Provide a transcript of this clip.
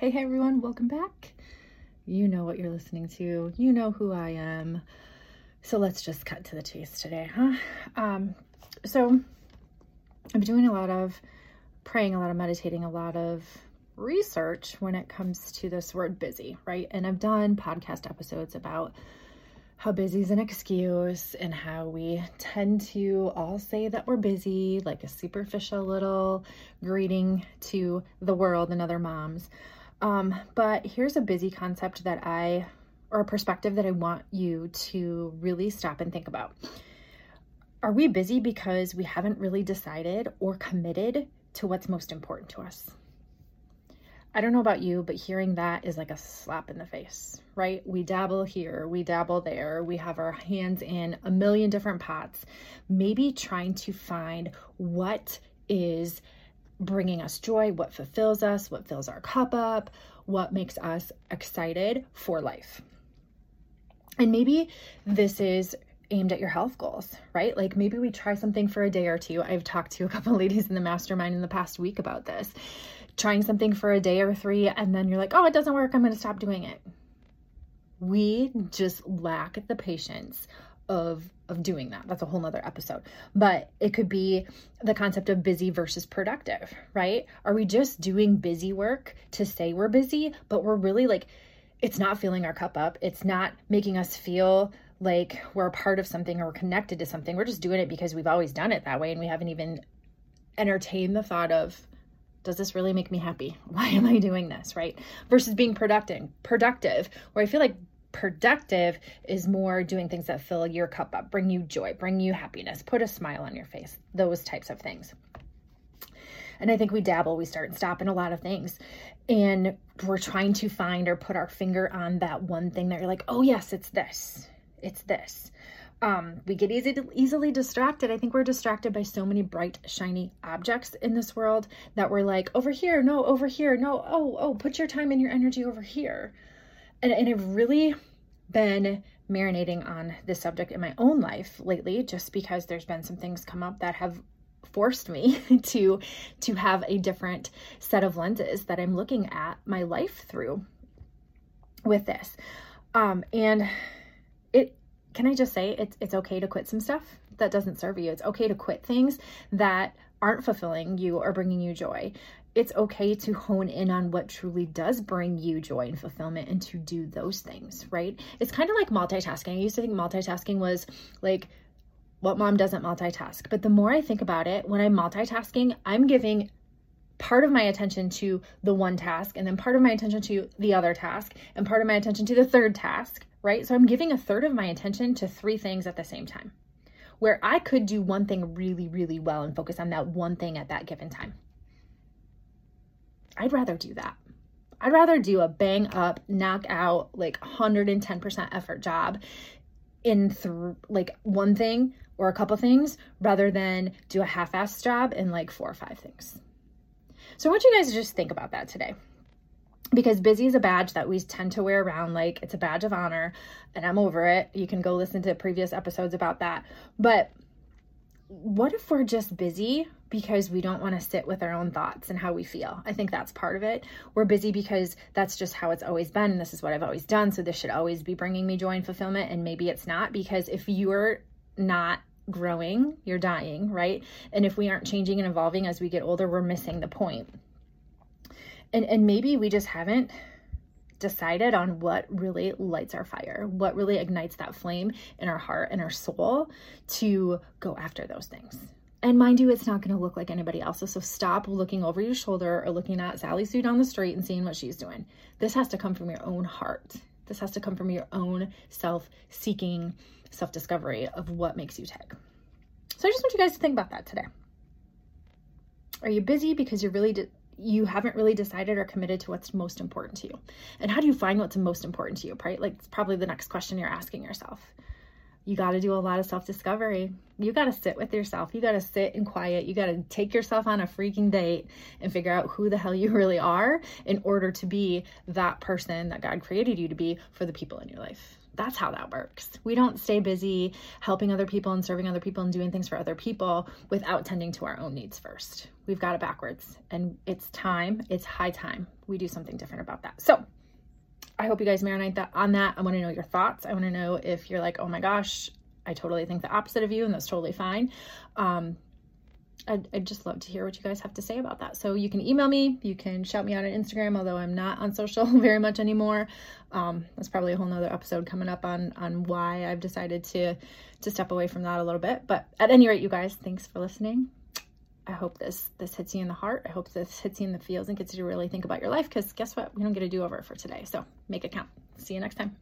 Hey, hey everyone, welcome back. You know what you're listening to, you know who I am. So let's just cut to the chase today, huh? Um, so I'm doing a lot of praying, a lot of meditating, a lot of research when it comes to this word busy, right? And I've done podcast episodes about how busy is an excuse and how we tend to all say that we're busy, like a superficial little greeting to the world and other moms. Um, but here's a busy concept that I, or a perspective that I want you to really stop and think about. Are we busy because we haven't really decided or committed to what's most important to us? I don't know about you, but hearing that is like a slap in the face, right? We dabble here, we dabble there, we have our hands in a million different pots, maybe trying to find what is bringing us joy, what fulfills us, what fills our cup up, what makes us excited for life. And maybe this is aimed at your health goals, right? Like maybe we try something for a day or two. I've talked to a couple ladies in the mastermind in the past week about this. Trying something for a day or three, and then you're like, oh, it doesn't work. I'm going to stop doing it. We just lack the patience of of doing that. That's a whole nother episode. But it could be the concept of busy versus productive, right? Are we just doing busy work to say we're busy, but we're really like it's not filling our cup up. It's not making us feel like we're a part of something or we're connected to something. We're just doing it because we've always done it that way and we haven't even entertained the thought of does this really make me happy? Why am I doing this, right? Versus being productive, productive, where I feel like productive is more doing things that fill your cup up, bring you joy, bring you happiness, put a smile on your face, those types of things. And I think we dabble, we start and stop in a lot of things. And we're trying to find or put our finger on that one thing that you're like, oh, yes, it's this. It's this. Um, we get easy easily distracted. I think we're distracted by so many bright, shiny objects in this world that we're like, over here, no, over here, no, oh, oh, put your time and your energy over here and, and I've really been marinating on this subject in my own life lately just because there's been some things come up that have forced me to to have a different set of lenses that I'm looking at my life through with this. Um and it can I just say it's it's okay to quit some stuff that doesn't serve you. It's okay to quit things that aren't fulfilling you or bringing you joy it's okay to hone in on what truly does bring you joy and fulfillment and to do those things, right? It's kind of like multitasking. I used to think multitasking was like what mom doesn't multitask. But the more I think about it, when I'm multitasking, I'm giving part of my attention to the one task and then part of my attention to the other task and part of my attention to the third task, right? So I'm giving a third of my attention to three things at the same time. Where I could do one thing really, really well and focus on that one thing at that given time. I'd rather do that. I'd rather do a bang up, knock out, like 110% effort job in th- like one thing or a couple things rather than do a half assed job in like four or five things. So I want you guys to just think about that today. Because busy is a badge that we tend to wear around like it's a badge of honor, and I'm over it. You can go listen to previous episodes about that. But what if we're just busy because we don't want to sit with our own thoughts and how we feel? I think that's part of it. We're busy because that's just how it's always been. This is what I've always done. So this should always be bringing me joy and fulfillment. And maybe it's not because if you're not growing, you're dying, right? And if we aren't changing and evolving as we get older, we're missing the point. And, and maybe we just haven't decided on what really lights our fire, what really ignites that flame in our heart and our soul to go after those things. And mind you, it's not going to look like anybody else's. So stop looking over your shoulder or looking at Sally Sue down the street and seeing what she's doing. This has to come from your own heart. This has to come from your own self seeking, self discovery of what makes you tick. So I just want you guys to think about that today. Are you busy because you're really you haven't really decided or committed to what's most important to you. And how do you find what's most important to you, right? Like, it's probably the next question you're asking yourself. You got to do a lot of self discovery. You got to sit with yourself. You got to sit in quiet. You got to take yourself on a freaking date and figure out who the hell you really are in order to be that person that God created you to be for the people in your life. That's how that works. We don't stay busy helping other people and serving other people and doing things for other people without tending to our own needs first. We've got it backwards and it's time, it's high time we do something different about that. So I hope you guys marinate that on that. I want to know your thoughts. I want to know if you're like, oh my gosh, I totally think the opposite of you, and that's totally fine. Um, I'd, I'd, just love to hear what you guys have to say about that. So you can email me, you can shout me out on Instagram, although I'm not on social very much anymore. Um, that's probably a whole nother episode coming up on on why I've decided to to step away from that a little bit. But at any rate, you guys, thanks for listening. I hope this this hits you in the heart. I hope this hits you in the feels and gets you to really think about your life because guess what? We don't get a do over for today. So make it count. See you next time.